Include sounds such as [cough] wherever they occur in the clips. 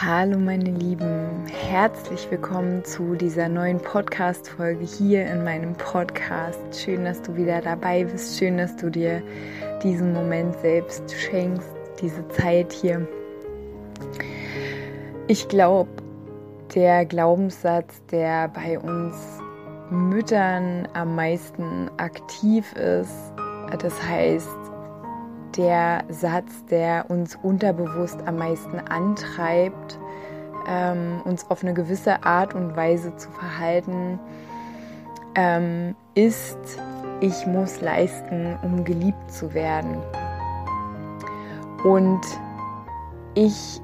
Hallo meine Lieben, herzlich willkommen zu dieser neuen Podcast-Folge hier in meinem Podcast. Schön, dass du wieder dabei bist, schön, dass du dir diesen Moment selbst schenkst, diese Zeit hier. Ich glaube, der Glaubenssatz, der bei uns Müttern am meisten aktiv ist, das heißt, der Satz, der uns unterbewusst am meisten antreibt, ähm, uns auf eine gewisse Art und Weise zu verhalten, ähm, ist, ich muss leisten, um geliebt zu werden. Und ich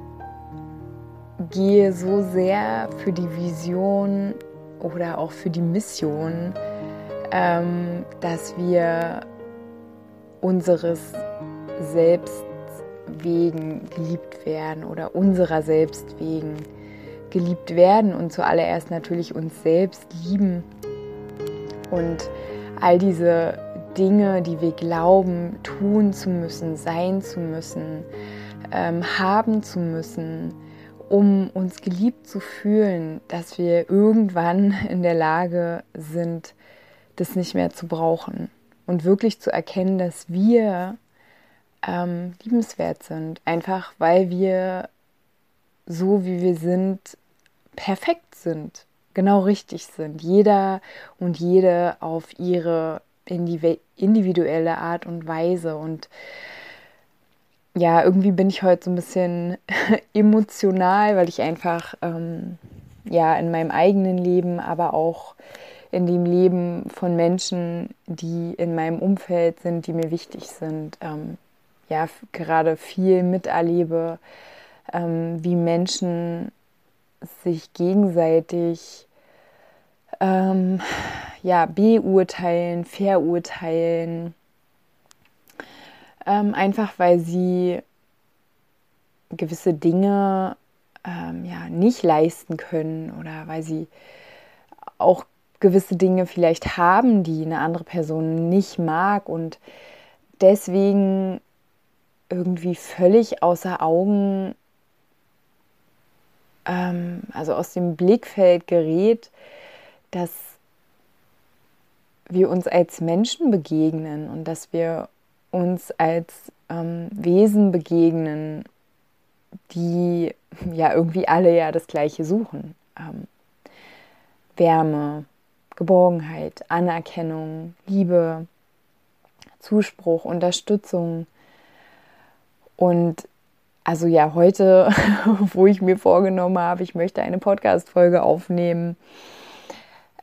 gehe so sehr für die Vision oder auch für die Mission, ähm, dass wir unseres selbst wegen geliebt werden oder unserer selbst wegen geliebt werden und zuallererst natürlich uns selbst lieben. Und all diese Dinge, die wir glauben, tun zu müssen, sein zu müssen, ähm, haben zu müssen, um uns geliebt zu fühlen, dass wir irgendwann in der Lage sind, das nicht mehr zu brauchen. Und wirklich zu erkennen, dass wir ähm, liebenswert sind. Einfach weil wir so wie wir sind, perfekt sind, genau richtig sind. Jeder und jede auf ihre individuelle Art und Weise. Und ja, irgendwie bin ich heute so ein bisschen [laughs] emotional, weil ich einfach ähm, ja in meinem eigenen Leben, aber auch in dem Leben von Menschen, die in meinem Umfeld sind, die mir wichtig sind, ähm, ja gerade viel miterlebe, ähm, wie Menschen sich gegenseitig ähm, ja, beurteilen, verurteilen, ähm, einfach weil sie gewisse Dinge ähm, ja, nicht leisten können oder weil sie auch gewisse Dinge vielleicht haben, die eine andere Person nicht mag. Und deswegen irgendwie völlig außer Augen, ähm, also aus dem Blickfeld gerät, dass wir uns als Menschen begegnen und dass wir uns als ähm, Wesen begegnen, die ja irgendwie alle ja das Gleiche suchen. Ähm, Wärme, Geborgenheit, Anerkennung, Liebe, Zuspruch, Unterstützung, und also ja, heute, [laughs] wo ich mir vorgenommen habe, ich möchte eine Podcast-Folge aufnehmen,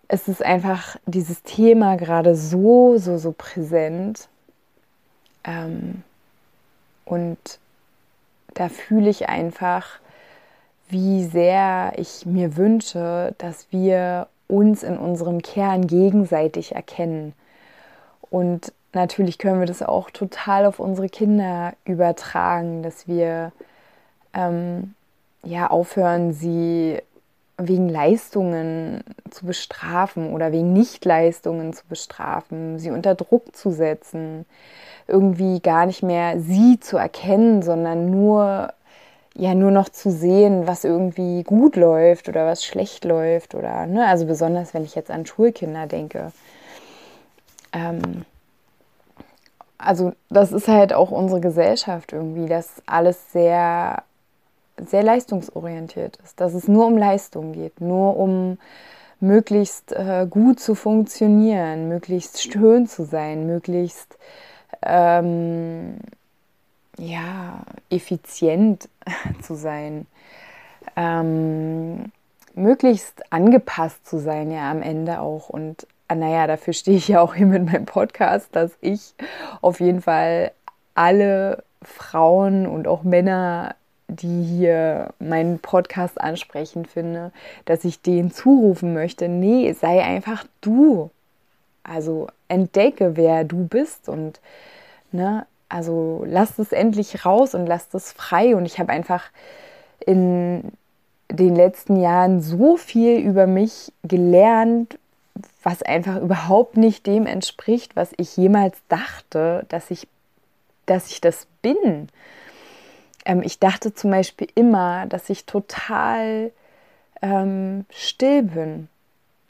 es ist einfach dieses Thema gerade so, so, so präsent. Ähm, und da fühle ich einfach, wie sehr ich mir wünsche, dass wir uns in unserem Kern gegenseitig erkennen und natürlich können wir das auch total auf unsere Kinder übertragen, dass wir ähm, ja aufhören, sie wegen Leistungen zu bestrafen oder wegen Nichtleistungen zu bestrafen, sie unter Druck zu setzen, irgendwie gar nicht mehr sie zu erkennen, sondern nur ja nur noch zu sehen, was irgendwie gut läuft oder was schlecht läuft oder ne, also besonders wenn ich jetzt an Schulkinder denke. Ähm, also das ist halt auch unsere Gesellschaft irgendwie, dass alles sehr, sehr leistungsorientiert ist, dass es nur um Leistung geht, nur um möglichst äh, gut zu funktionieren, möglichst schön zu sein, möglichst ähm, ja, effizient [laughs] zu sein, ähm, möglichst angepasst zu sein, ja, am Ende auch. Und naja, dafür stehe ich ja auch hier mit meinem Podcast, dass ich auf jeden Fall alle Frauen und auch Männer, die hier meinen Podcast ansprechend finde, dass ich denen zurufen möchte, nee, sei einfach du. Also entdecke, wer du bist und ne, also lass es endlich raus und lass es frei. Und ich habe einfach in den letzten Jahren so viel über mich gelernt, was einfach überhaupt nicht dem entspricht, was ich jemals dachte, dass ich, dass ich das bin. Ähm, ich dachte zum Beispiel immer, dass ich total ähm, still bin,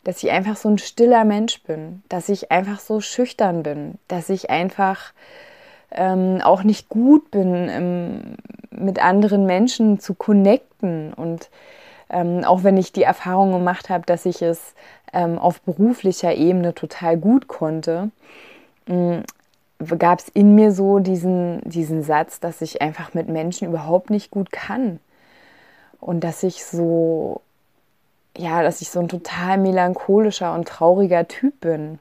dass ich einfach so ein stiller Mensch bin, dass ich einfach so schüchtern bin, dass ich einfach ähm, auch nicht gut bin, ähm, mit anderen Menschen zu connecten. Und ähm, auch wenn ich die Erfahrung gemacht habe, dass ich es ähm, auf beruflicher Ebene total gut konnte, mm, gab es in mir so diesen, diesen Satz, dass ich einfach mit Menschen überhaupt nicht gut kann. Und dass ich so, ja, dass ich so ein total melancholischer und trauriger Typ bin.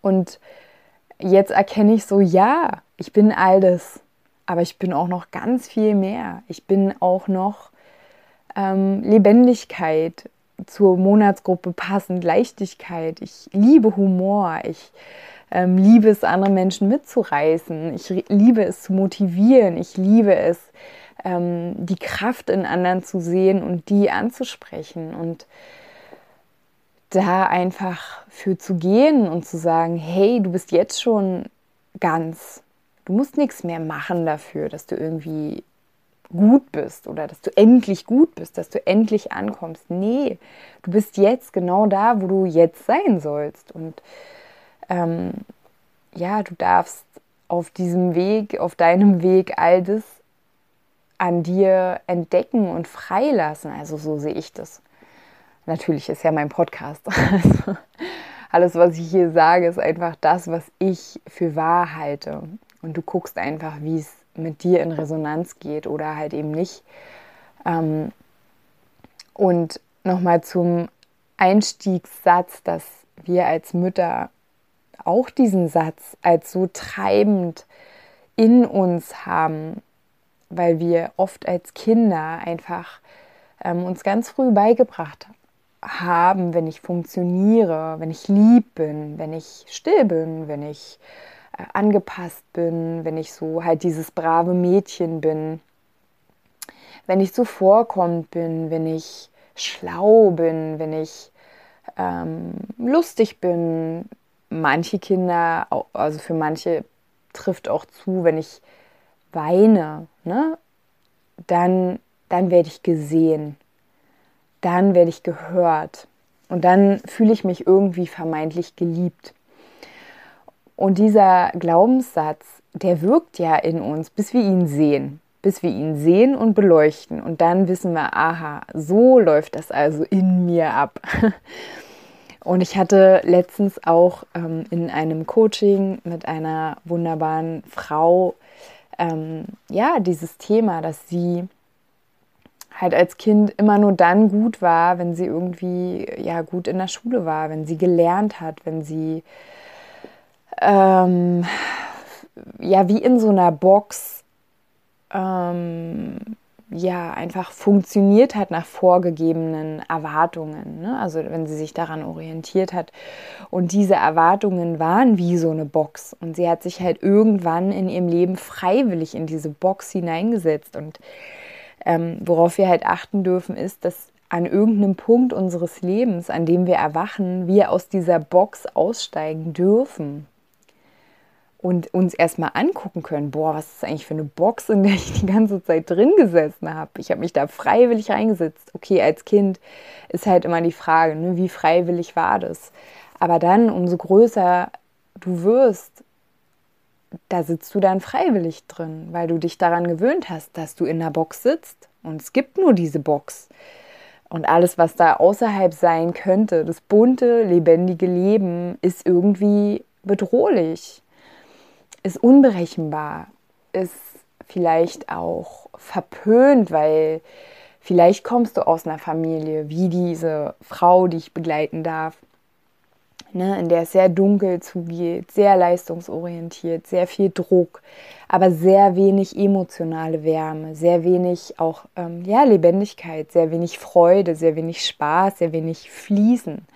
Und jetzt erkenne ich so, ja, ich bin all das, aber ich bin auch noch ganz viel mehr. Ich bin auch noch ähm, Lebendigkeit zur Monatsgruppe passend, Leichtigkeit. Ich liebe Humor. Ich ähm, liebe es, andere Menschen mitzureißen. Ich liebe es zu motivieren. Ich liebe es, ähm, die Kraft in anderen zu sehen und die anzusprechen. Und da einfach für zu gehen und zu sagen, hey, du bist jetzt schon ganz. Du musst nichts mehr machen dafür, dass du irgendwie gut bist oder dass du endlich gut bist, dass du endlich ankommst. Nee, du bist jetzt genau da, wo du jetzt sein sollst. Und ähm, ja, du darfst auf diesem Weg, auf deinem Weg all das an dir entdecken und freilassen. Also so sehe ich das. Natürlich ist ja mein Podcast. [laughs] Also alles, was ich hier sage, ist einfach das, was ich für wahr halte. Und du guckst einfach, wie es mit dir in Resonanz geht oder halt eben nicht. Ähm, und nochmal zum Einstiegssatz, dass wir als Mütter auch diesen Satz als so treibend in uns haben, weil wir oft als Kinder einfach ähm, uns ganz früh beigebracht haben, wenn ich funktioniere, wenn ich lieb bin, wenn ich still bin, wenn ich angepasst bin, wenn ich so halt dieses brave Mädchen bin, wenn ich so vorkommt bin, wenn ich schlau bin, wenn ich ähm, lustig bin. Manche Kinder, also für manche trifft auch zu, wenn ich weine, ne? dann, dann werde ich gesehen dann werde ich gehört und dann fühle ich mich irgendwie vermeintlich geliebt. Und dieser Glaubenssatz, der wirkt ja in uns, bis wir ihn sehen, bis wir ihn sehen und beleuchten. Und dann wissen wir, aha, so läuft das also in mir ab. [laughs] Und ich hatte letztens auch ähm, in einem Coaching mit einer wunderbaren Frau ähm, ja dieses Thema, dass sie halt als Kind immer nur dann gut war, wenn sie irgendwie ja gut in der Schule war, wenn sie gelernt hat, wenn sie ähm, ja wie in so einer Box ähm, ja einfach funktioniert hat nach vorgegebenen Erwartungen. Ne? Also wenn sie sich daran orientiert hat. Und diese Erwartungen waren wie so eine Box. Und sie hat sich halt irgendwann in ihrem Leben freiwillig in diese Box hineingesetzt. Und ähm, worauf wir halt achten dürfen, ist, dass an irgendeinem Punkt unseres Lebens, an dem wir erwachen, wir aus dieser Box aussteigen dürfen und uns erstmal angucken können, boah, was ist eigentlich für eine Box, in der ich die ganze Zeit drin gesessen habe. Ich habe mich da freiwillig reingesetzt. Okay, als Kind ist halt immer die Frage, ne, wie freiwillig war das? Aber dann, umso größer du wirst, da sitzt du dann freiwillig drin, weil du dich daran gewöhnt hast, dass du in der Box sitzt und es gibt nur diese Box. Und alles, was da außerhalb sein könnte, das bunte, lebendige Leben, ist irgendwie bedrohlich, ist unberechenbar, ist vielleicht auch verpönt, weil vielleicht kommst du aus einer Familie wie diese Frau, die ich begleiten darf, ne, in der es sehr dunkel zugeht, sehr leistungsorientiert, sehr viel Druck, aber sehr wenig emotionale Wärme, sehr wenig auch ähm, ja, Lebendigkeit, sehr wenig Freude, sehr wenig Spaß, sehr wenig Fließen.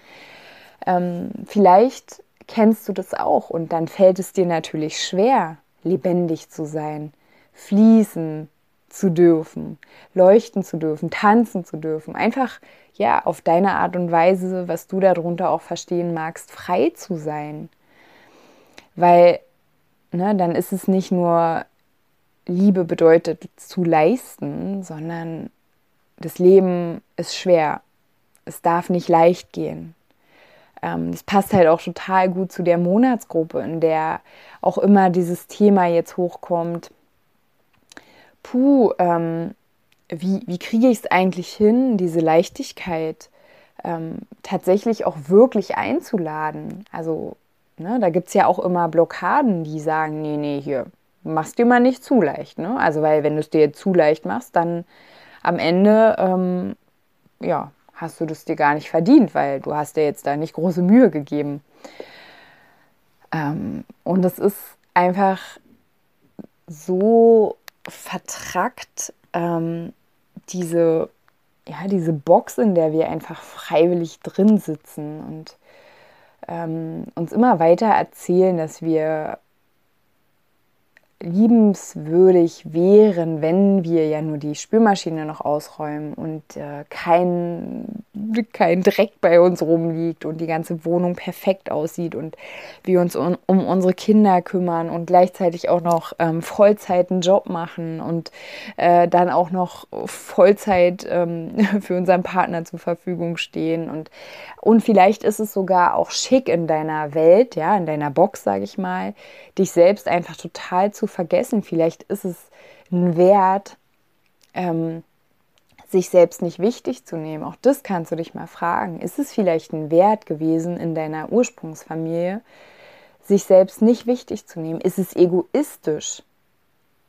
Ähm, vielleicht kennst du das auch und dann fällt es dir natürlich schwer, lebendig zu sein, fließen zu dürfen, leuchten zu dürfen, tanzen zu dürfen, einfach ja auf deine Art und Weise, was du darunter auch verstehen magst, frei zu sein. Weil ne, dann ist es nicht nur Liebe bedeutet zu leisten, sondern das Leben ist schwer. Es darf nicht leicht gehen. Ähm, das passt halt auch total gut zu der Monatsgruppe, in der auch immer dieses Thema jetzt hochkommt. Puh, ähm, wie, wie kriege ich es eigentlich hin, diese Leichtigkeit ähm, tatsächlich auch wirklich einzuladen? Also Ne, da gibt es ja auch immer Blockaden, die sagen, nee, nee, hier, machst dir mal nicht zu leicht. Ne? Also, weil wenn du es dir zu leicht machst, dann am Ende, ähm, ja, hast du das dir gar nicht verdient, weil du hast dir jetzt da nicht große Mühe gegeben. Ähm, und es ist einfach so vertrackt, ähm, diese, ja, diese Box, in der wir einfach freiwillig drin sitzen und ähm, uns immer weiter erzählen, dass wir liebenswürdig wären, wenn wir ja nur die Spülmaschine noch ausräumen und äh, kein, kein Dreck bei uns rumliegt und die ganze Wohnung perfekt aussieht und wir uns um, um unsere Kinder kümmern und gleichzeitig auch noch ähm, Vollzeit einen Job machen und äh, dann auch noch Vollzeit ähm, [laughs] für unseren Partner zur Verfügung stehen und, und vielleicht ist es sogar auch schick in deiner Welt, ja, in deiner Box, sage ich mal, dich selbst einfach total zu vergessen. Vielleicht ist es ein Wert, ähm, sich selbst nicht wichtig zu nehmen. Auch das kannst du dich mal fragen. Ist es vielleicht ein Wert gewesen in deiner Ursprungsfamilie, sich selbst nicht wichtig zu nehmen? Ist es egoistisch,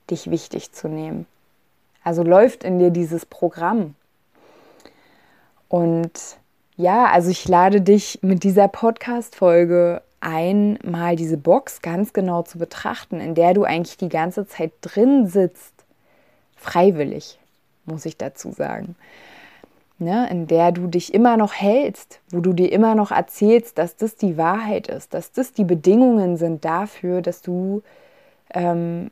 dich wichtig zu nehmen? Also läuft in dir dieses Programm. Und ja, also ich lade dich mit dieser Podcast-Folge einmal diese Box ganz genau zu betrachten, in der du eigentlich die ganze Zeit drin sitzt, freiwillig, muss ich dazu sagen. Ne, in der du dich immer noch hältst, wo du dir immer noch erzählst, dass das die Wahrheit ist, dass das die Bedingungen sind dafür, dass du ähm,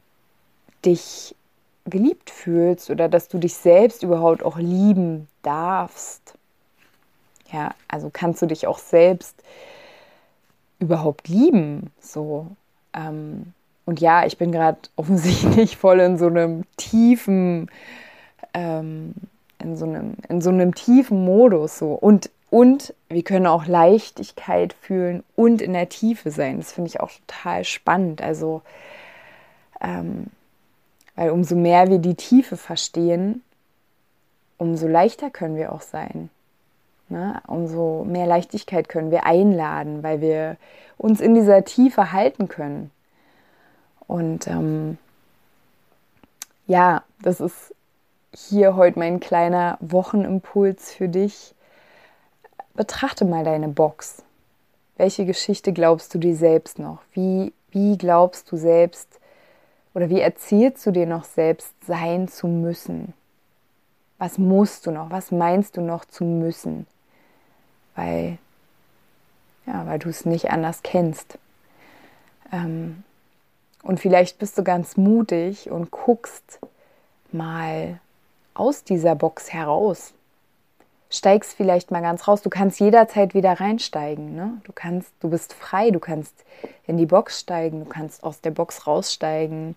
dich geliebt fühlst oder dass du dich selbst überhaupt auch lieben darfst. Ja, also kannst du dich auch selbst überhaupt lieben? So. Ähm, und ja, ich bin gerade [laughs] offensichtlich voll in so einem tiefen, ähm, in so einem, in so einem tiefen Modus so. Und, und wir können auch Leichtigkeit fühlen und in der Tiefe sein. Das finde ich auch total spannend. Also, ähm, weil umso mehr wir die Tiefe verstehen, umso leichter können wir auch sein. Ne? Umso mehr Leichtigkeit können wir einladen, weil wir uns in dieser Tiefe halten können. Und ähm, ja, das ist hier heute mein kleiner Wochenimpuls für dich. Betrachte mal deine Box. Welche Geschichte glaubst du dir selbst noch? Wie, wie glaubst du selbst oder wie erzählst du dir noch selbst sein zu müssen? Was musst du noch? Was meinst du noch zu müssen? Weil, ja, weil du es nicht anders kennst. Ähm, und vielleicht bist du ganz mutig und guckst mal aus dieser Box heraus. Steigst vielleicht mal ganz raus. Du kannst jederzeit wieder reinsteigen. Ne? Du kannst, du bist frei. Du kannst in die Box steigen. Du kannst aus der Box raussteigen.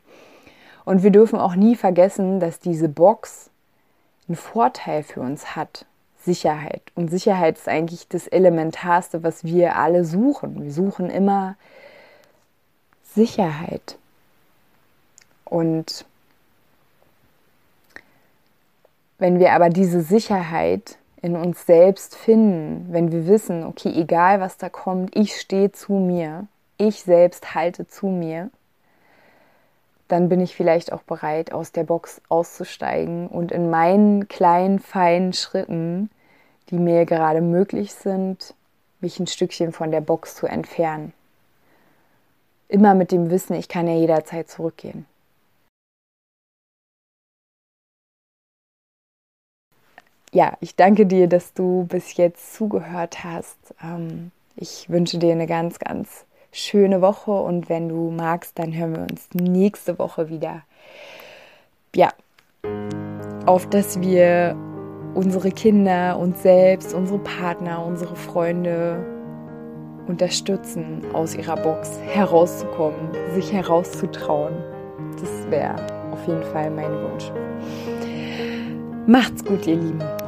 Und wir dürfen auch nie vergessen, dass diese Box einen Vorteil für uns hat. Sicherheit. Und Sicherheit ist eigentlich das Elementarste, was wir alle suchen. Wir suchen immer Sicherheit. Und wenn wir aber diese Sicherheit in uns selbst finden, wenn wir wissen, okay, egal was da kommt, ich stehe zu mir, ich selbst halte zu mir, dann bin ich vielleicht auch bereit, aus der Box auszusteigen und in meinen kleinen, feinen Schritten, die mir gerade möglich sind, mich ein Stückchen von der Box zu entfernen. Immer mit dem Wissen, ich kann ja jederzeit zurückgehen. Ja, ich danke dir, dass du bis jetzt zugehört hast. Ähm, ich wünsche dir eine ganz, ganz schöne Woche und wenn du magst, dann hören wir uns nächste Woche wieder. Ja, auf dass wir unsere Kinder, uns selbst, unsere Partner, unsere Freunde unterstützen, aus ihrer Box herauszukommen, sich herauszutrauen. Das wäre auf jeden Fall mein Wunsch. Macht's gut, ihr Lieben.